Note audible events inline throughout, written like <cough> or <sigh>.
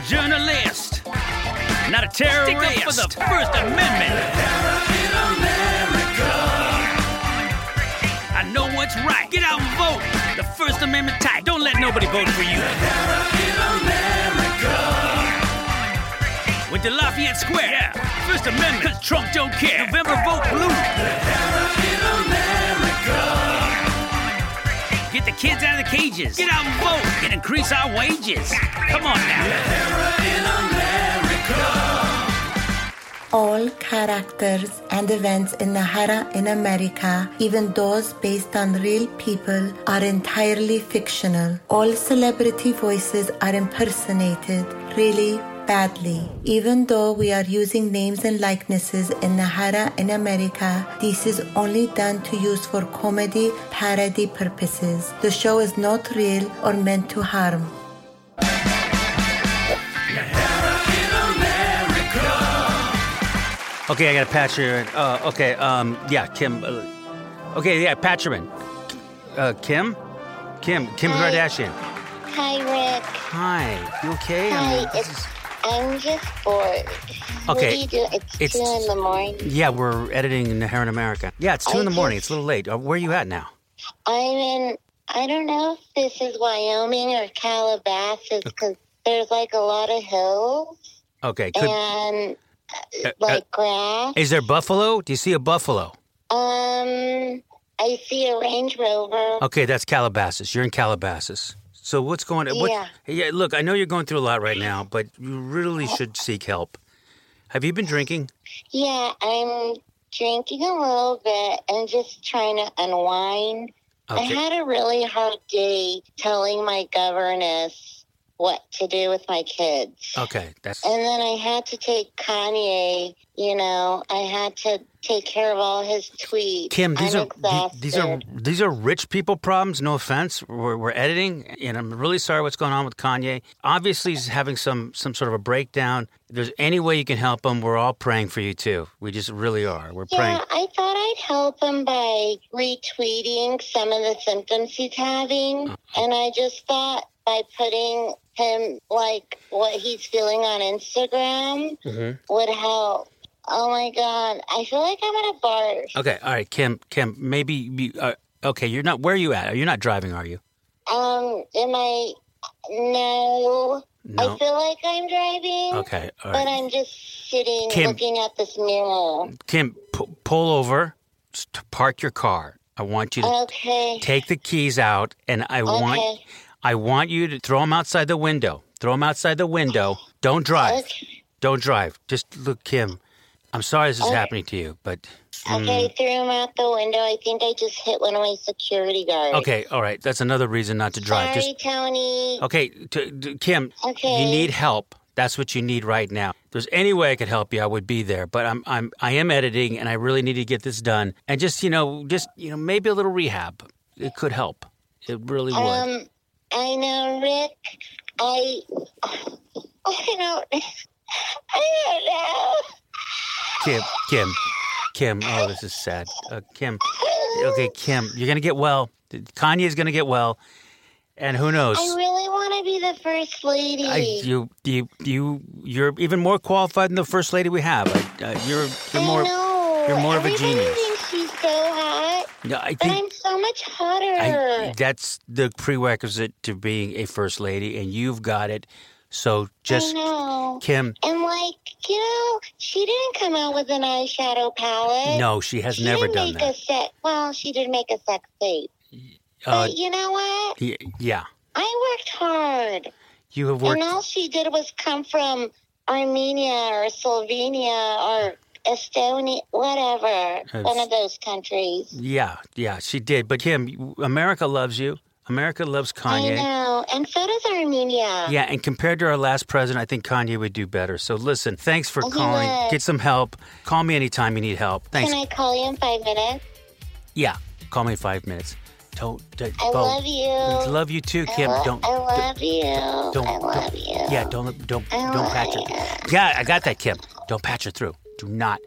a journalist, not a terrorist. Stick up for the First Amendment. I know what's right. Get out and vote. The First Amendment tight. Don't let nobody vote for you. Went to Lafayette Square. Yeah. First Amendment. Cause Trump don't care. November vote blue. Get the kids out of the cages. Get out and vote and increase our wages. Come on now. All characters and events in Najera in America, even those based on real people, are entirely fictional. All celebrity voices are impersonated, really badly. Even though we are using names and likenesses in Najera in America, this is only done to use for comedy parody purposes. The show is not real or meant to harm. Okay, I got to patch her in. Uh, okay, um, yeah, Kim. Uh, okay, yeah, patch her in. Uh, Kim? Kim, Kim Hi. Kardashian. Hi, Rick. Hi, you okay? Hi, I'm- it's, is- I'm just bored. What Okay, do you do? It's, it's- two in the morning. yeah, we're editing in Hair in America. Yeah, it's two I in the morning. just- It's a little late. Uh, where are you at now? I'm in, I don't know if this is Wyoming or Calabasas because there's like a lot of hills Okay, could, and uh, uh, like grass. is there buffalo? Do you see a buffalo? Um, I see a Range Rover. Okay, that's Calabasas. You're in Calabasas. So what's going on? What, Yeah. yeah. Look, I know you're going through a lot right now, but you really should seek help. Have you been drinking? Yeah, I'm drinking a little bit and just trying to unwind. I had a really hard day telling my governess what to do with my kids. Okay, that's And then I had to take Kanye, you know, I had to take care of all his tweets. Kim. These I'm are the- these are these are rich people problems. No offense. We're, we're editing, and I'm really sorry what's going on with Kanye. Obviously, he's having some some sort of a breakdown. If there's any way you can help him, we're all praying for you too. We just really are. We're praying. Yeah, I thought I'd help him by retweeting some of the symptoms he's having. Uh-huh. And I just thought by putting him, like, what he's feeling on Instagram Mhm. would help. Oh my God. I feel like I'm going to barf. Okay, all right, Kim. Kim, maybe. You, uh, okay, you're not. Where are you at? Are You're not driving, are you? Um, am I? No. No. I feel like I'm driving. Okay, all But. I'm just sitting Kim. looking at this mirror. Kim, pu- pull over. to Park your car. I want you to Okay. take the keys out, and I want Okay. I want you to throw them outside the window. Throw them outside the window. <gasps> Don't drive. Okay. Don't drive. Just look, Kim. I'm sorry this is happening to you, but Okay, I threw him out the window. I think I just hit one of my security guards. okay, all right. That's another reason not to drive. Sorry, Just Tony. okay, t- t- Kim. Okay. You need help. That's what you need right now. If there's any way I could help you, I would be there. But I'm I'm I am editing, and I really need to get this done. And just you know, just you know, maybe a little rehab. It could help. It really would. Um, I know, Rick. I, I don't, I don't know. Kim, Kim, Kim. Oh, this is sad. Uh, Kim. Okay, Kim, you're gonna get well. Kanye's gonna get well, and who knows? I really want to be the first lady. I, you, you, you, you're even more qualified than the first lady we have. I, uh, you're, you're I more. know. you're more of a genius. thinks she's so hot, No, I but think I'm so much hotter. I, that's the prerequisite to being a first lady, and you've got it. So just I know. Kim. And like, you know, she didn't come out with an eyeshadow palette. No, she has she never didn't done make that. a set. Well, she did make a sex tape. Uh, but you know what? y- yeah, I worked hard. you have worked. And all she did was come from Armenia or Slovenia or Estonia, whatever, one of those countries. Yeah, yeah, she did. But Kim, America loves you. America loves Kanye. I know. And so does Armenia. Yeah, and compared to our last president, I think Kanye would do better. So listen, thanks for he calling. would. Get some help. Call me anytime you need help. Thanks. Can I call you in five minutes? yeah, call me in five minutes. Don't. don't I oh, love you. Love you too, I Kim. lo- don't. I love you. don't. I love don't- you. Yeah, don't. Don't. I Don't patch her. you. Yeah, I got that, Kim. Don't patch it through. Do not.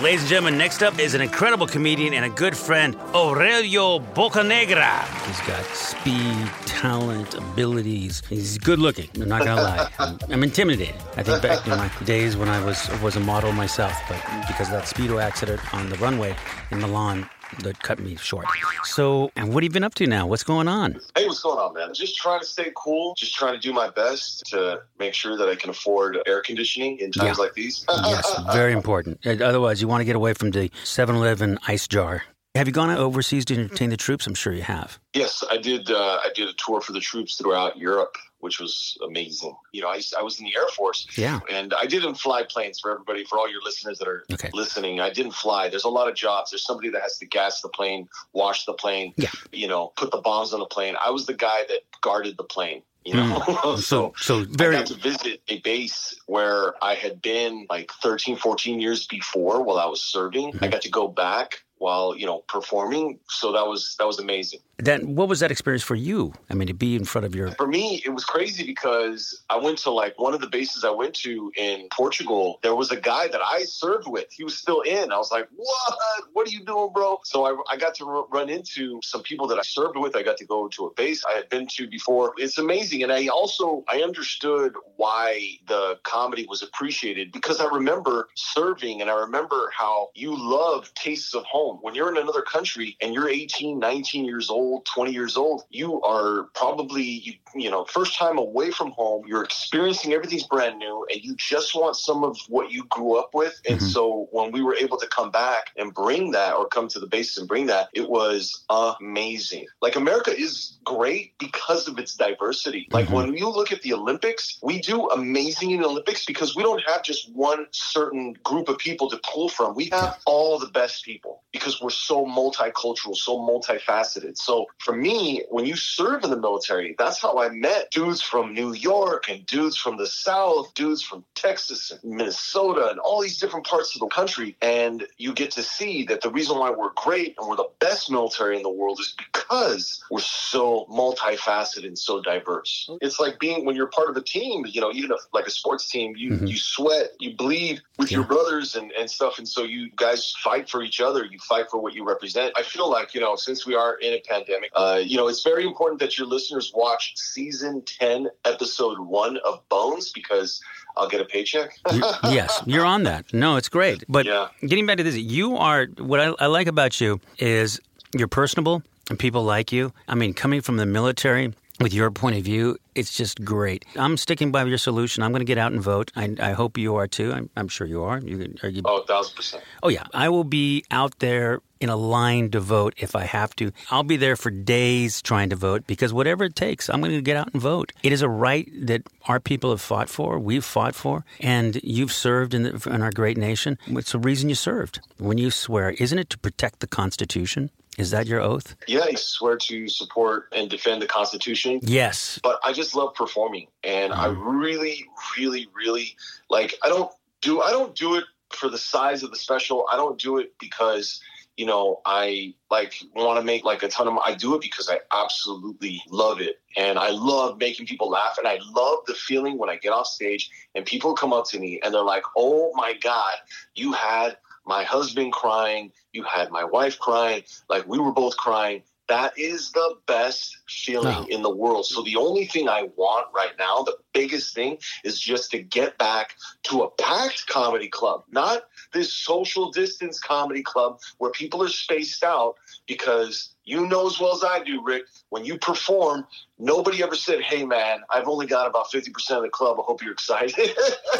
Ladies and gentlemen, next up is an incredible comedian and a good friend, Aurelio Bocanegra. He's got speed, talent, abilities. He's good looking. I'm not gonna lie. I'm, I'm intimidated. I think back in my days when I was was a model myself, but because of that speedo accident on the runway in Milan, that cut me short. So, and what have you been up to now? What's going on? Hey, what's going on, man? Just trying to stay cool. Just trying to do my best to make sure that I can afford air conditioning in times Yeah. like these. yes, very important. Otherwise, you want to get away from the 7 Eleven ice jar. Have you gone overseas to entertain the troops? I'm sure you have. yes, I did. Uh, I did a tour for the troops throughout Europe, which was amazing. You know, I, I was in the Air Force. Yeah. And I didn't fly planes for everybody, for all your listeners that are Okay. listening. I didn't fly. There's a lot of jobs. There's somebody that has to gas the plane, wash the plane, Yeah. you know, put the bombs on the plane. I was the guy that guarded the plane. You know, <laughs> So, so very... I got to visit a base where I had been like 13, 14 years before while I was serving. Mm-hmm. I got to go back while, you know, performing. So that was that was amazing. That what was that experience for you? I mean, to be in front of your. For me, it was crazy because I went to like one of the bases I went to in Portugal. There was a guy that I served with. He was still in. I was like, "What? What are you doing, bro?" So I, I got to r- run into some people that I served with. I got to go to a base I had been to before. It's amazing, and I also I understood why the comedy was appreciated because I remember serving, and I remember how you love tastes of home. When you're in another country and you're 18, 19 years old, 20 years old, you are probably, you, you know, first time away from home. You're experiencing everything's brand new and you just want some of what you grew up with. And Mhm. so when we were able to come back and bring that or come to the bases and bring that, it was amazing. Like America is great because of its diversity. Like Mhm. when you look at the Olympics, we do amazing in the Olympics because we don't have just one certain group of people to pull from. We have all the best people because we're so multicultural, so multifaceted. So for me, when you serve in the military, that's how I met dudes from New York and dudes from the South, dudes from Texas and Minnesota and all these different parts of the country. And you get to see that the reason why we're great and we're the best military in the world is because we're so multifaceted and so diverse. It's like being when you're part of a team, you know, even if like a sports team, you, Mhm. you sweat, you bleed with your brothers and, and stuff. And so you guys fight for each other. You fight for what you represent. I feel like, you know, since we are in a pandemic, uh, you know, it's very important that your listeners watch season 10, episode one of Bones because I'll get a paycheck. <laughs> Yes, you're on that. No, it's great. But Yeah. getting back to this, you are what I, I like about you is you're personable and people like you. I mean, coming from the military with your point of view, it's just great. I'm sticking by your solution. I'm going to get out and vote. I, I hope you are too. I'm, I'm sure you are. You, are you? Oh, a thousand percent. Oh yeah, I will be out there in a line to vote if I have to. I'll be there for days trying to vote because whatever it takes, I'm going to get out and vote. It is a right that our people have fought for, we've fought for, and you've served in, the, in our great nation. It's the reason you served. When you swear, isn't it to protect the Constitution? Is that your oath? Yeah, I swear to support and defend the Constitution. Yes. but I just love performing, and I uh-huh. really, really, really like. I don't do. I don't do it for the size of the special. I don't do it because you know I like want to make like a ton of. I do it because I absolutely love it, and I love making people laugh, and I love the feeling when I get off stage and people come up to me and they're like, "Oh my god, you had." My husband crying, you had my wife crying, like we were both crying that is the best feeling Wow. in the world. So the only thing I want right now, the biggest thing, is just to get back to a packed comedy club, not this social distance comedy club where people are spaced out because you know as well as I do, Rick, when you perform, nobody ever said, Hey man, I've only got about 50% of the club. I hope you're excited. <laughs>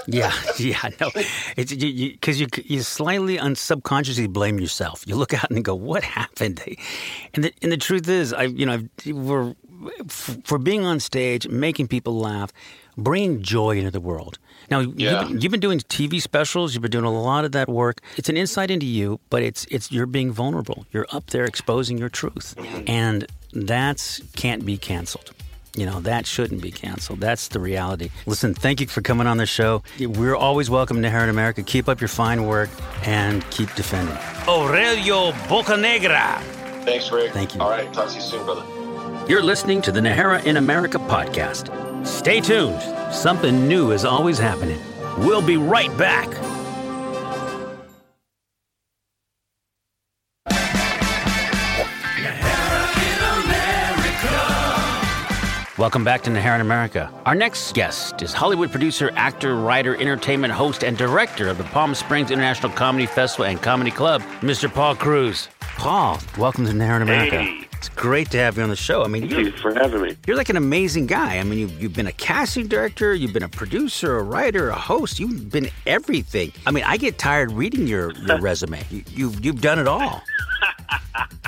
Yeah, <laughs> yeah, no, it's you because you you slightly un, subconsciously blame yourself. You look out and go, "What happened?" <laughs> And the and the truth is, I you know I've, we're f- for being on stage, making people laugh, bringing joy into the world. Now Yeah. you've, been, you've been doing TV specials. You've been doing a lot of that work. It's an insight into you, but it's it's you're being vulnerable. You're up there exposing your truth, and that's can't be canceled. You know, that shouldn't be canceled. That's the reality. Listen, thank you for coming on the show. We're always welcome to Heron America. Keep up your fine work and keep defending. Aurelio Bocanegra. Thanks, Rick. Thank you. All right. Talk to you soon, brother. You're listening to the Najera in America podcast. Stay tuned. Something new is always happening. We'll be right back. Welcome back to Najera in America. Our next guest is Hollywood producer, actor, writer, entertainment host, and director of the Palm Springs International Comedy Festival and Comedy Club, Mr. Paul Cruz. Paul, welcome to Najera in America. Hey. It's great to have you on the show. I mean, Thank you're, you for having me. you're like an amazing guy. I mean, you've, you've been a casting director, you've been a producer, a writer, a host. You've been everything. I mean, I get tired reading your, your <laughs> resume. You, you've, you've done it all. <laughs>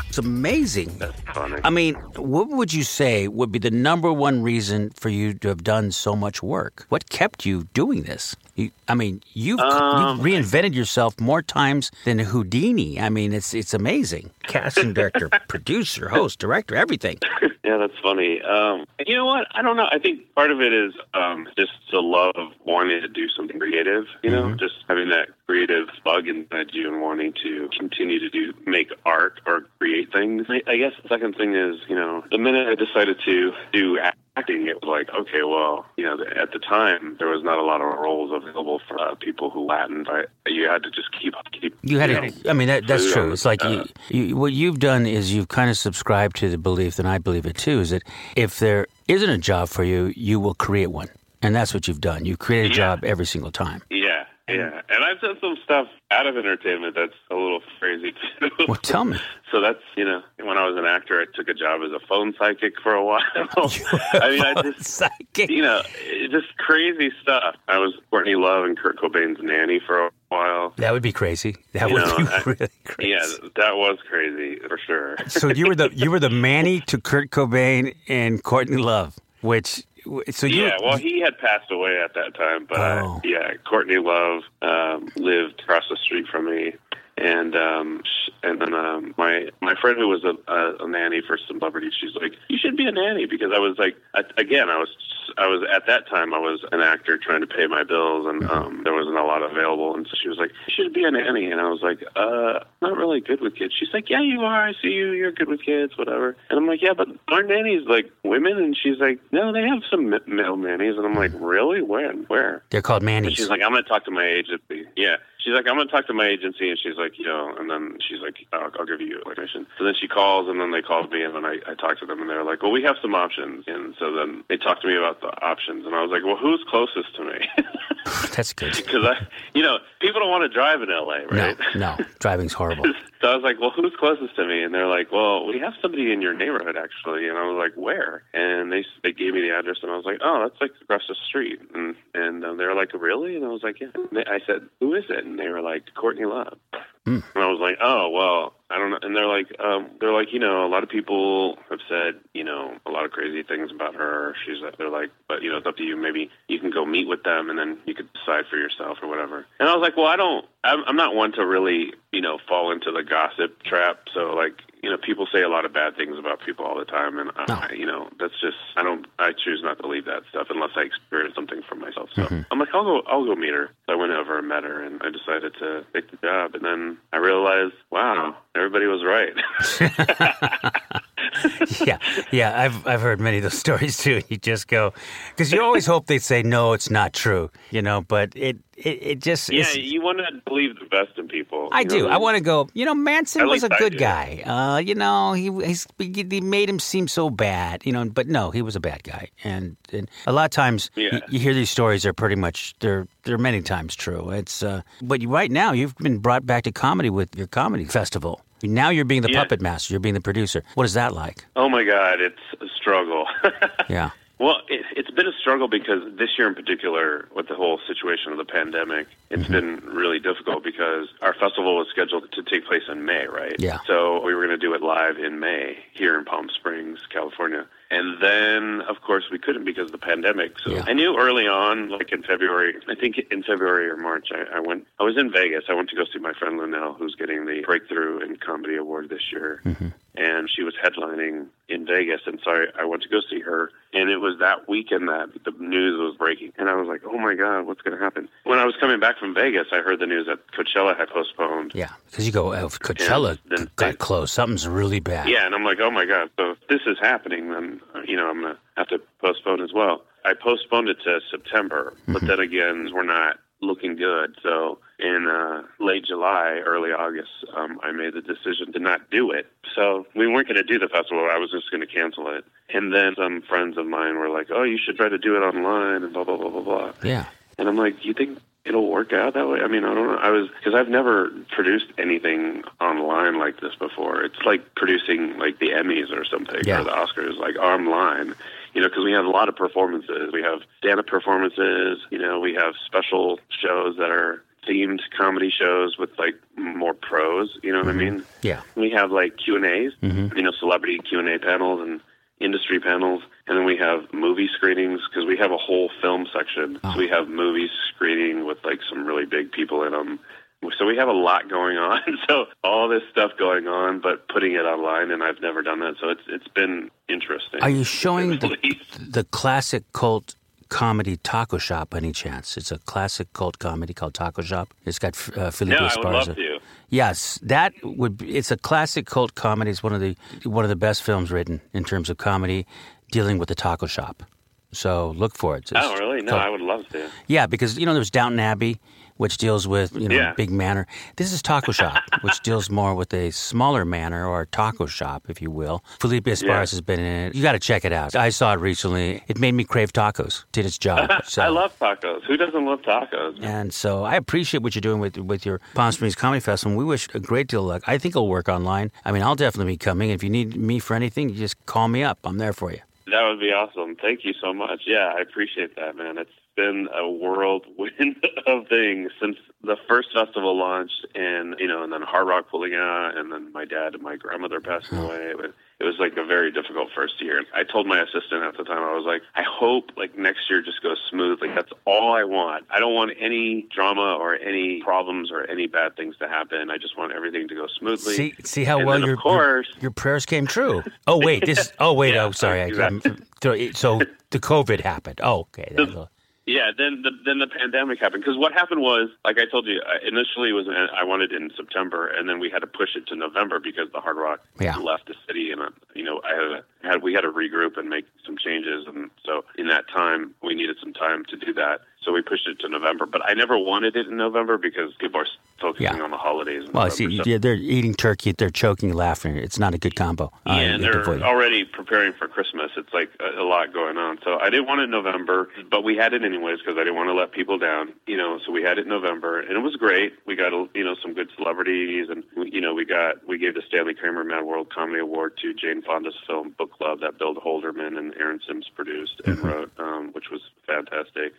It's amazing. That's funny. I mean, what would you say would be the number one reason for you to have done so much work? What kept you doing this? You, I mean, you've, Um, you've reinvented yourself more times than Houdini. I mean, it's it's amazing. Casting director, <laughs> producer, host, director, everything. yeah, that's funny. Um, you know what? I don't know. I think part of it is um, just the love of wanting to do something creative. You know, just having that creative bug inside you and wanting to continue to do make art or create things. I, I guess the second thing is, you know, the minute I decided to do acting, it was like, okay, well, you know, at the time there was not a lot of roles available for uh, people who Latin. But you had to just keep keep. You had know, to. I mean, that, that's true. on, It's like uh, you, you, what you've done is you've kind of subscribed to the belief, and I believe it too, is that if there isn't a job for you, you will create one, and that's what you've done. You create a Yeah. job every single time. Yeah, yeah. And I've done some stuff out of entertainment that's a little crazy too. Well, tell me. <laughs> so that's you know, when I was an actor, I took a job as a phone psychic for a while. <laughs> <laughs> I mean, I just Psychic. you know, just crazy stuff. I was Courtney Love and Kurt Cobain's nanny for a while. That would be crazy. That You would know, be I- really crazy. Yeah, that was crazy for sure. So you were the you were the Manny to Kurt Cobain and Courtney Love, which so Yeah, well, he had passed away at that time, but Oh. yeah, Courtney Love um, lived across the street from me, and um, sh- and then um, my my friend who was a, a, a nanny for some celebrities, she's like, you should be a nanny because I was like, I, again, I was I was at that time I was an actor trying to pay my bills, and Mm-hmm. um, there wasn't a lot available, and so she was like, you should be a nanny, and I was like, uh, not really good with kids. She's like, yeah, you are. I see you. You're good with kids, whatever. And I'm like, yeah, but aren't nannies like women? And she's like, no, they have some m- male nannies, and I'm like, really? When? Where? they're called And she's like, I'm going to talk to my agency. Yeah. She's like, I'm going to talk to my agency. And she's like, you know, and then she's like, I'll, I'll give you information. So then she calls, and then they called me, and then I, I talked to them, and they're like, well, we have some options. And so then they talked to me about the options, and I was like, well, who's closest to me? <laughs> That's good. <laughs> Because I, you know, people don't want to drive in LA, right? no, driving's horrible. <laughs> So I was like, well, who's closest to me? And they're like, well, we have somebody in your neighborhood actually. And I was like, where? And they they gave me the address, and I was like, oh, that's like across the street. And and uh, they were like, really? And I was like, yeah. And they, I said, who is it? And they were like, Courtney Love. Hmm. And I was like, oh well, I don't know. And they're like, um, they're like, you know, a lot of people have said, you know, a lot of crazy things about her. She's, like, they're like, but you know, it's up to you. Maybe you can go meet with them, and then you could decide for yourself or whatever. And I was like, well, I don't. I'm, I'm not one to really, you know, fall into the gossip trap. So like, you know, people say a lot of bad things about people all the time, and I, you know, that's just I don't. I choose not to believe that stuff unless I experience something for myself. So I'm like, I'll go. I'll go meet her. So I went over and met her, and I decided to take the job. And then I realized, wow, everybody was right. <laughs> <laughs> yeah, yeah. I've I've heard many of those <laughs> stories too. You just go because you always hope they say no, it's not true, you know. But it it, it just yeah, you want to believe the best in people. I you know do. I want to go. You know, Manson At was a good do. guy. Uh, you know, he he's, he made him seem so bad. You know, but no, he was a bad guy. And, and a lot of times, Yeah. you, you hear these stories are pretty much they're they're many times true. It's uh, but you, right now you've been brought back to comedy with your comedy festival. Now you're being the Yeah. puppet master. You're being the producer. What is that like? Oh my God, it's a struggle. <laughs> Yeah. Well, it, it's been a struggle because this year in particular, with the whole situation of the pandemic, it's Mm-hmm. been really difficult because our festival was scheduled to take place in May, right? Yeah. So we were going to do it live in May here in Palm Springs, California. And then, of course, we couldn't because of the pandemic. So Yeah. I knew early on, like in February, I think in February or March, I, I went. I was in Vegas. I went to go see my friend Lunell, who's getting the Breakthrough in Comedy Award this year, mm-hmm. And she was headlining in Vegas. And so I, I went to go see her, and it was that weekend that the news was breaking, and I was like, "Oh my God, what's going to happen?" When I was coming back from Vegas, I heard the news that Coachella had postponed. Yeah, because you go, oh, if Coachella then- got closed, something's really bad. Yeah, and I'm like, oh my god. So if this is happening, then you know I'm gonna have to postpone as well. I postponed it to September, but mm-hmm. then again, we're not looking good. So in uh, late July, early August, um, I made the decision to not do it. So we weren't going to do the festival. I was just going to cancel it. And then some friends of mine were like, "Oh, you should try to do it online," and blah blah blah blah blah. Yeah. And I'm like, "You think it'll work out that way?" I mean, I don't know. I was because I've never produced anything online like this before. It's like producing like the Emmys or something Yeah. or the Oscars, like online you know, because we have a lot of performances. We have stand-up performances. You know, we have special shows that are themed comedy shows with like more pros. You know what I mm-hmm. mean? Yeah. We have like Q and A's. Mm-hmm. You know, celebrity Q and A panels and industry panels, and then we have movie screenings because we have a whole film section. So we have movies screening with like some really big people in them. So we have a lot going <laughs> on. So all this stuff going on, but putting it online, and I've never done that. So it's it's been interesting. Are you showing the <laughs> the classic cult comedy Taco Shop any chance? It's a classic cult comedy called Taco Shop. It's got uh, Felipe No, I would Esparza. love to. Yes, that would. Be, it's a classic cult comedy. It's one of the one of the best films written in terms of comedy, dealing with the taco shop. So look for it. It's Oh, really? No, called- I would love to. yeah, because you know there was Downton Abbey, which deals with you know Yeah. big manor. This is Taco Shop, <laughs> which deals more with a smaller manor or taco shop, if you will. Felipe Esparza Yeah. has been in it. You got to check it out. I saw it recently. It made me crave tacos. Did its job. <laughs> So. I love tacos. Who doesn't love tacos? And so I appreciate what you're doing with with your Palm Springs Comedy Festival. We wish a great deal of luck. I think it'll work online. I mean, I'll definitely be coming. If you need me for anything, you just call me up. I'm there for you. That would be awesome. Thank you so much. Yeah, I appreciate that, man. It's been a whirlwind <laughs> of things since the first festival launched, and you know, and then Hard Rock pulling out, and then my dad and my grandmother passing away. But it was like a very difficult first year. I told my assistant at the time, I was like, I hope like next year just goes smoothly. That's all I want. I don't want any drama or any problems or any bad things to happen. I just want everything to go smoothly. See, see how And well your, of course, your your prayers came true. Oh wait, this. Oh wait. <laughs> Yeah, oh sorry. I- exactly. I'm- so- so the COVID happened. Oh okay. Yeah, then the then the pandemic happened because what happened was, like I told you, I- initially it was I wanted it in September, and then we had to push it to November because the Hard Rock Yeah. left the city, and uh, you know I had, had we had to regroup and make some changes, and so in that time we needed some time to do that, so we pushed it to November. But I never wanted it in November because people are focusing Yeah. on the holidays. well, I see. So- Yeah, they're eating turkey. They're choking, laughing. It's not a good combo. Yeah, Uh, and they're already preparing for Christmas. It's like a, a lot going on. So I didn't want it in November, but we had it anyways because I didn't want to let people down. You know, so we had it in November, and it was great. We got you know some good celebrities, and we, you know we got we gave the Stanley Kramer Mad World Comedy Award to Jane Fonda's film Book Club that Bill Holderman and Erin Simms produced and wrote, um, which was fantastic.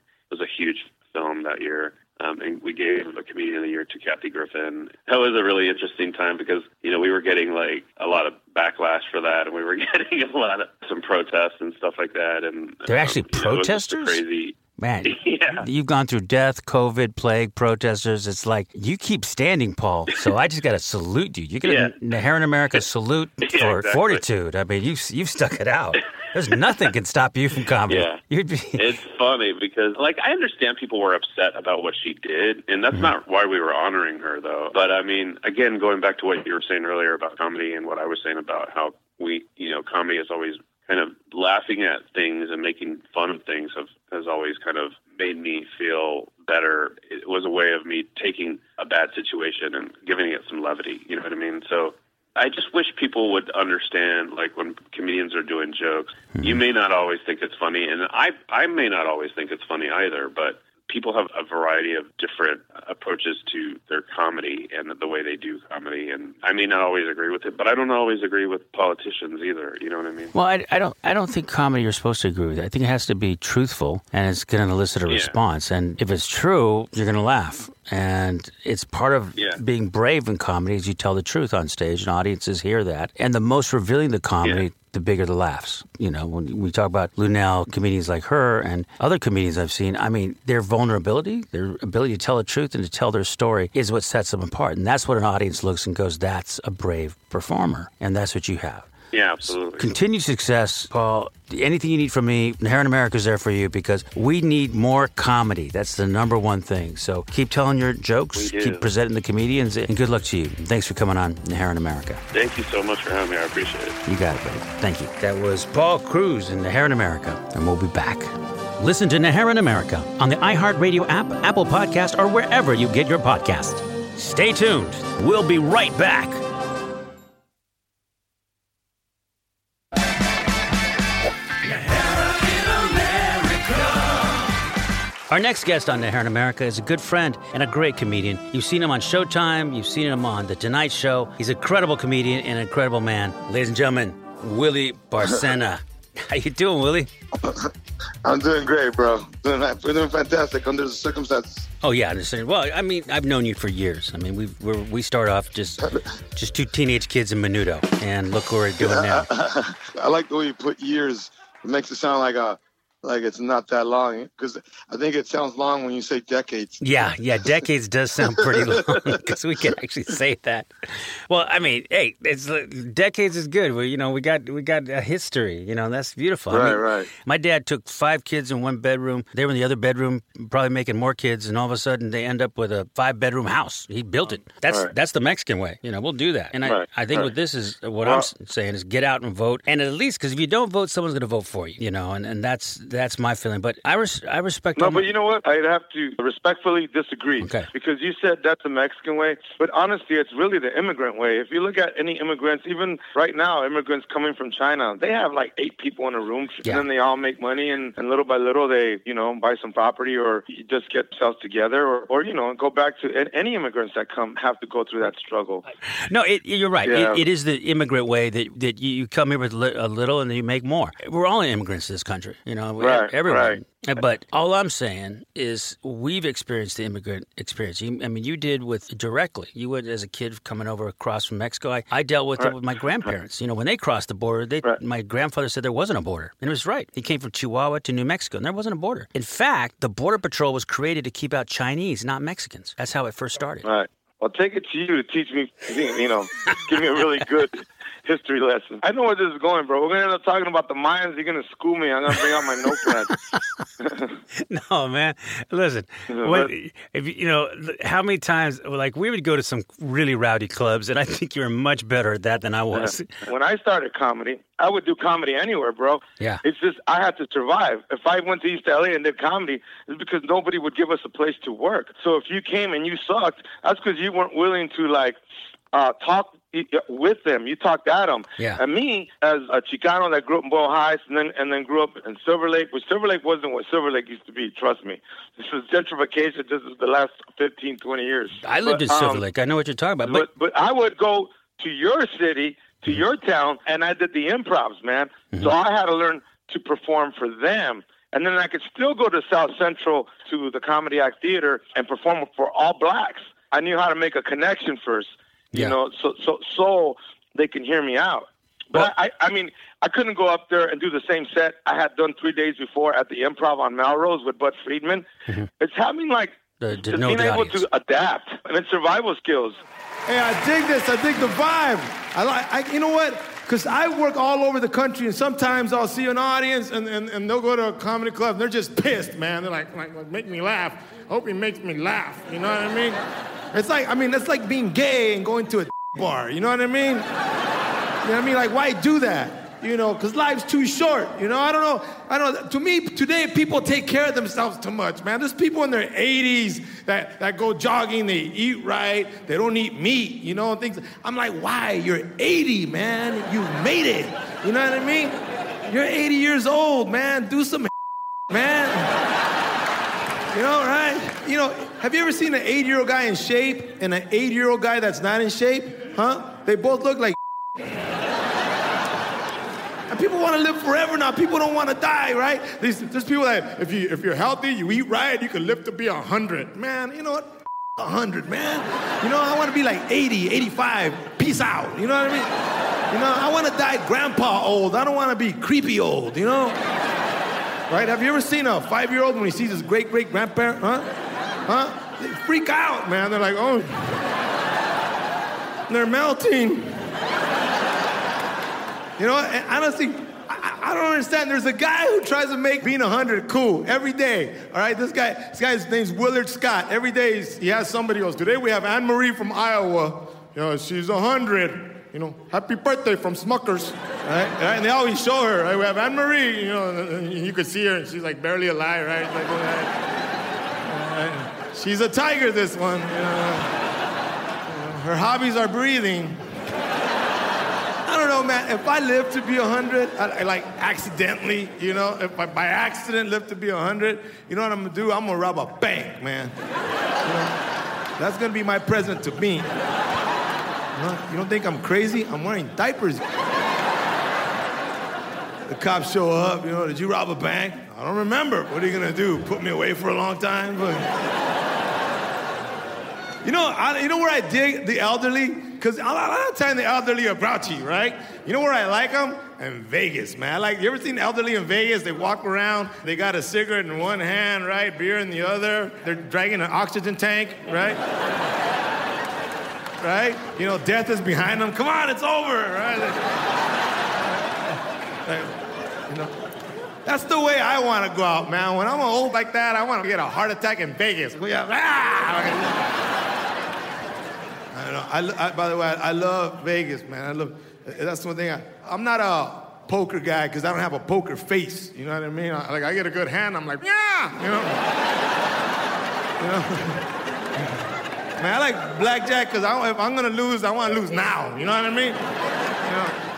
It was a huge film that year. Um, and we gave a comedian of the year to Kathy Griffin. That was a really interesting time because you know we were getting like a lot of backlash for that, and we were <laughs> getting a lot of some protests and stuff like that. And They're actually you know, it was just a protesters? crazy. Man, <laughs> Yeah. you've gone through death, COVID, plague, protesters. It's like you keep standing, Paul. <laughs> So I just got to salute you. You get Yeah. a Inherent America salute Yeah, for exactly. fortitude. I mean, you've you've stuck it out. There's nothing can stop you from comedy. Yeah. You'd be, <laughs> It's funny because, like, I understand people were upset about what she did, and that's Mm-hmm. not why we were honoring her, though. But I mean, again, going back to what you were saying earlier about comedy and what I was saying about how we, you know, comedy is always kind of laughing at things and making fun of things have, has always kind of made me feel better. It was a way of me taking a bad situation and giving it some levity. You know what I mean? So I just wish people would understand, like when comedians are doing jokes, mm-hmm. you may not always think it's funny, and I I may not always think it's funny either. But people have a variety of different approaches to their comedy and the way they do comedy, and I may not always agree with it, but I don't always agree with politicians either. You know what I mean? well, I, I don't I don't think comedy you're supposed to agree with. I think it has to be truthful and it's going to elicit a Yeah. response. And if it's true, you're going to laugh. And it's part of Yeah. being brave in comedy is you tell the truth on stage, and audiences hear that. And the most revealing the comedy, Yeah. the bigger the laughs. You know, when we talk about Lunell, comedians like her, and other comedians I've seen, I mean, their vulnerability, their ability to tell the truth and to tell their story is what sets them apart. And that's what an audience looks and goes, that's a brave performer. And that's what you have. Yeah, absolutely. Continued success, Paul. Anything you need from me, Inherent America is there for you because we need more comedy. That's the number one thing. So keep telling your jokes, keep presenting the comedians, and good luck to you. Thanks for coming on Inherent America. Thank you so much for having me. I appreciate it. You got it, buddy. Thank you. That was Paul Cruz in Inherent America, and we'll be back. Listen to Najera in America on the iHeartRadio app, Apple Podcast, or wherever you get your podcast. Stay tuned. We'll be right back. Our next guest on Najera in America is a good friend and a great comedian. You've seen him on Showtime, you've seen him on The Tonight Show. He's a credible comedian and an incredible man. Ladies and gentlemen, Willie Barcena. <laughs> How you doing, Willie? <laughs> I'm doing great, bro. Doing, we're doing fantastic under the circumstances. Oh yeah, I understand. Well, I mean, I've known you for years. I mean, we we we start off just <laughs> just two teenage kids in Menudo, and look where we're doing now. I like the way you put years. It makes it sound like a like it's not that long because I think it sounds long when you say decades. Yeah, yeah, decades does sound pretty long <laughs> because we can actually <laughs> say that. Well, I mean, hey, it's uh, decades is good. We, you know, we got we got a history. You know, that's beautiful. Right, I mean, right. My dad took five kids in one bedroom. They were in the other bedroom, probably making more kids, and all of a sudden they end up with a five bedroom house. He built it. That's Right. that's the Mexican way. You know, we'll do that. And I, Right, I think right. what this is what Well- I'm saying is get out and vote, and at least because if you don't vote, someone's going to vote for you. You know, and, and that's that's my feeling. But I res- I respect. No, but you know what? I'd have to respectfully disagree. Okay. Because you said that's the Mexican way, but honestly, it's really the immigrant way. If you look at any immigrants, even right now, immigrants coming from China, they have like eight people in a room, Yeah. and then they all make money, and, and little by little, they you know buy some property or just get themselves together, or, or you know go back to any immigrants that come have to go through that struggle. No, it, you're right. Yeah. It, it is the immigrant way that, that you, come here with li- a little and then you make more. We're all immigrants to this country, you know, Right, everyone. right. Uh, but all I'm saying is we've experienced the immigrant experience. You, I mean, you did with directly. You would, as a kid coming over across from Mexico. I, I dealt with it with my grandparents. You know, when they crossed the border, they, Right. my grandfather said there wasn't a border. And it was right. He came from Chihuahua to New Mexico, and there wasn't a border. In fact, the Border Patrol was created to keep out Chinese, not Mexicans. That's how it first started. Right. I'll take it to you to teach me, <laughs> you know, give me a really good history lesson. I know where this is going, bro. We're going to end up talking about the Mayans. You're going to school me. I'm going to bring out my notepad. <laughs> No, man. Listen, <laughs> what, if you, you know how many times like we would go to some really rowdy clubs, and I think you're much better at that than I was. when I started comedy, I would do comedy anywhere, bro. Yeah. It's just I had to survive. If I went to East LA and did comedy, it's because nobody would give us a place to work. So if you came and you sucked, that's because you weren't willing to like uh, talk with them. You talked at them. Yeah. And me, as a Chicano that grew up in Boyle Heights and then and then grew up in Silver Lake, which Silver Lake wasn't what Silver Lake used to be. Trust me. This is gentrification. This is the last 15, 20 years. I lived But, in Silver um, Lake. I know what you're talking about. But but but I would go to your city, to your town, and I did the improvs, man. So I had to learn to perform for them. And then I could still go to South Central to the Comedy Act Theater and perform for all blacks. I knew how to make a connection first, you Yeah. know, so so so they can hear me out. But I, I mean, I couldn't go up there and do the same set I had done three days before at the Improv on Melrose with Bud Friedman. Mm-hmm. It's having like The- to just know being the able audience. to adapt and it's survival skills. Hey, I dig this. I dig the vibe. I like. I, you know what? Because I work all over the country, and sometimes I'll see an audience, and, and, and they'll go to a comedy club, and they're just pissed, man. They're like, like, like, make me laugh. Hope he makes me laugh. You know what I mean? It's like, I mean, it's like being gay and going to a <laughs> bar. You know what I mean? You know what I mean? Like, why do that? You know, because life's too short. You know, I don't know. I don't know. To me, today, people take care of themselves too much, man. There's people in their 80s that, that go jogging, they eat right, they don't eat meat, you know, and things. I'm like, why? You're 80, man. You've made it. You know what I mean? You're 80 years old, man. Do some <laughs> man. You know, right? You know, have you ever seen an eight year old guy in shape and an eight year old guy that's not in shape? Huh? They both look like people want to live forever now. People don't want to die, right? There's, there's people that if you if you're healthy, you eat right, you can live to be a hundred. Man, you know what? A hundred, man. You know, I want to be like 80, 85. Peace out. You know what I mean? You know, I want to die grandpa old. I don't want to be creepy old. You know? Right? Have you ever seen a five-year-old when he sees his great great grandparent? Huh? Huh? They freak out, man. They're like, oh, they're melting. You know, and honestly, I, I don't understand. There's a guy who tries to make being 100 cool every day. All right, this guy, this guy's name's Willard Scott. Every day he has somebody else. Today we have Anne Marie from Iowa. You know, she's 100. You know, happy birthday from Smuckers. Right? right? And they always show her. Right? We have Anne Marie, you know, you could see her, and she's like barely alive, right? Like? She's a tiger, this one. You know. Her hobbies are breathing. Know, man. If I live to be 100, I, I, like accidentally, you know, if I by accident live to be 100, you know what I'm gonna do? I'm gonna rob a bank, man. You know? That's gonna be my present to me. You, know? you don't think I'm crazy? I'm wearing diapers. The cops show up, you know, did you rob a bank? I don't remember. What are you gonna do? Put me away for a long time? But... You know, I, you know where I dig the elderly? Because a lot of time the elderly are grouchy, right? You know where I like them? In Vegas, man. Like, you ever seen elderly in Vegas? They walk around, they got a cigarette in one hand, right? Beer in the other. They're dragging an oxygen tank, right? <laughs> right? You know, death is behind them. Come on, it's over, right? Like, you know, that's the way I want to go out, man. When I'm old like that, I want to get a heart attack in Vegas. We Ah! I. I, I, by the way, I, I, love Vegas, man. I love. That's one thing. I, I'm not a poker guy because I don't have a poker face. You know what I mean? I, like I get a good hand, I'm like, yeah, you know. you know. <laughs> man, I like blackjack because if I'm gonna lose, I want to lose now. You know what I mean? You know.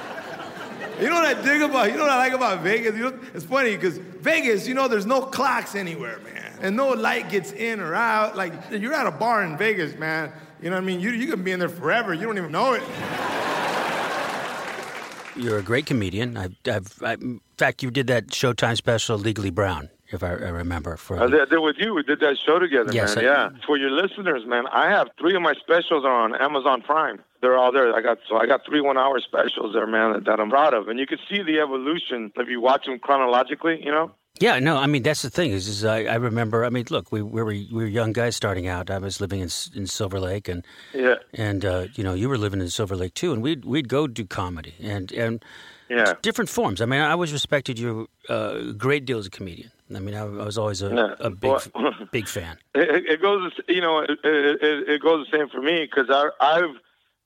You know what I dig about? You know what I like about Vegas? You know, it's funny because Vegas, you know, there's no clocks anywhere, man, and no light gets in or out. Like you're at a bar in Vegas, man you know what I mean? You, you can be in there forever. You don't even know it. You're a great comedian. I've, I've, I, in fact, you did that Showtime special, Legally Brown, if I, I remember. For I did, I did with you. We did that show together, yes, man. I, yeah. For your listeners, man, I have three of my specials are on Amazon Prime. They're all there. I got so I got three one-hour specials there, man, that, that I'm proud of, and you can see the evolution if you watch them chronologically. You know. Yeah, no, I mean that's the thing is, is I, I remember. I mean, look, we, we were we were young guys starting out. I was living in in Silver Lake, and yeah, and uh, you know, you were living in Silver Lake too, and we'd we'd go do comedy and and yeah, different forms. I mean, I always respected you uh, a great deal as a comedian. I mean, I, I was always a, yeah. a big well, <laughs> big fan. It, it, goes, you know, it, it, it goes the same for me because I've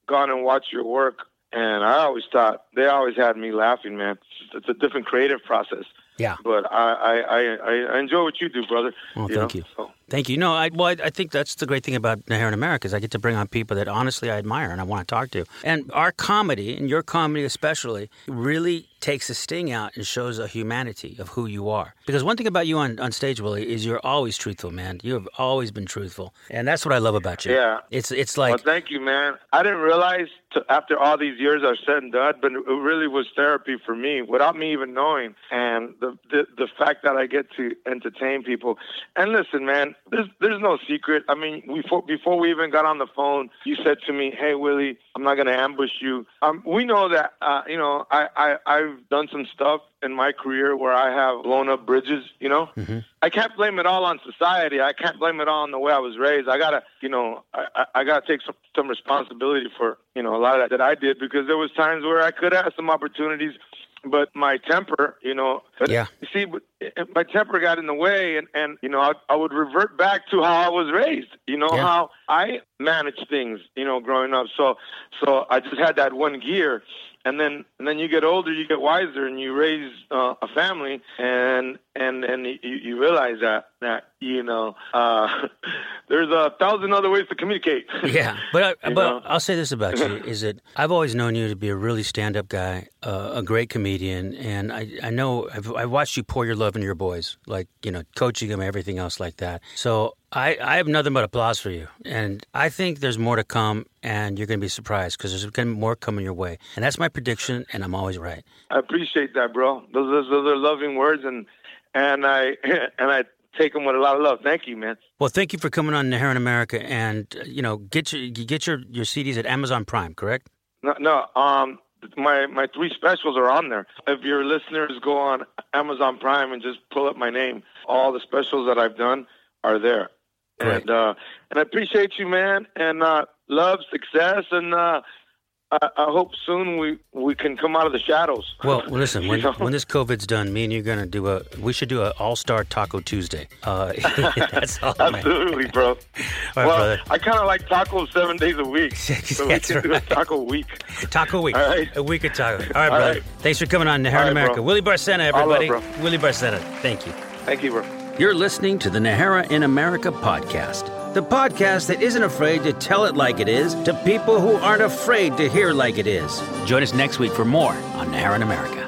gone and watched your work, and I always thought they always had me laughing, man. It's a different creative process. Yeah. But I, I, I, I enjoy what you do, brother. Well, you thank know? you. So. Thank you. No, I, well, I, I think that's the great thing about Here in America is I get to bring on people that honestly I admire and I want to talk to. And our comedy, and your comedy especially, really takes the sting out and shows a humanity of who you are. Because one thing about you on, on stage, Willie, is you're always truthful, man. You have always been truthful, and that's what I love about you. Yeah, it's it's like. Well, thank you, man. I didn't realize to, after all these years I've said and done, but it really was therapy for me without me even knowing. And the the, the fact that I get to entertain people. And listen, man, there's there's no secret. I mean, we before, before we even got on the phone, you said to me, "Hey, Willie, I'm not going to ambush you." Um, we know that. Uh, you know, I I I've done some stuff in my career where I have blown up bridges. You know, mm-hmm. I can't blame it all on society. I can't blame it all on the way I was raised. I gotta, you know, I I gotta take some some responsibility for you know a lot of that, that I did because there was times where I could have some opportunities but my temper, you know, yeah. You see, eh, my temper got in the way, and and you know, I, I would revert back to how I was raised. You know, yeah. how I managed things. You know, growing up. So, so I just had that one gear, and then and then you get older, you get wiser, and you raise uh, a family, and and and you, you realize that that you know uh, <laughs> there's a thousand other ways to communicate. <laughs> yeah, but I, but know? I'll say this about you <laughs> is that I've always known you to be a really stand up guy, uh, a great comedian, and I I know I've, I've watched you pour your love into your boys, like you know coaching them, everything else like that. So I, I have nothing but applause for you. And I think there's more to come, and you're going to be surprised because there's going to be more coming your way. And that's my prediction, and I'm always right. I appreciate that, bro. Those, those, those are loving words, and and I <laughs> and I take them with a lot of love. Thank you, man. Well, thank you for coming on Here America, and you know, get your get your your CDs at Amazon Prime, correct? No, no. Um, my my three specials are on there. If your listeners go on Amazon Prime and just pull up my name, all the specials that I've done are there. And uh, and I appreciate you, man, and uh, love, success, and uh, I, I hope soon we we can come out of the shadows. <laughs> Well, listen, when, You know? when this COVID's done, me and you're going to do a, we should do a All Star Taco Tuesday. Uh, <laughs> that's all. Absolutely, bro. <laughs> All right, well, brother. I kind of like tacos seven days a week. So we can do a taco week. Taco week. All right. A week of taco. All right, All brother. right. Thanks for coming on All right, America. bro. Willie Barcena, everybody. Willie Barcena. Thank you. Thank you, bro. You're listening to the Najera in America podcast, the podcast that isn't afraid to tell it like it is to people who aren't afraid to hear like it is. Join us next week for more on Najera in America.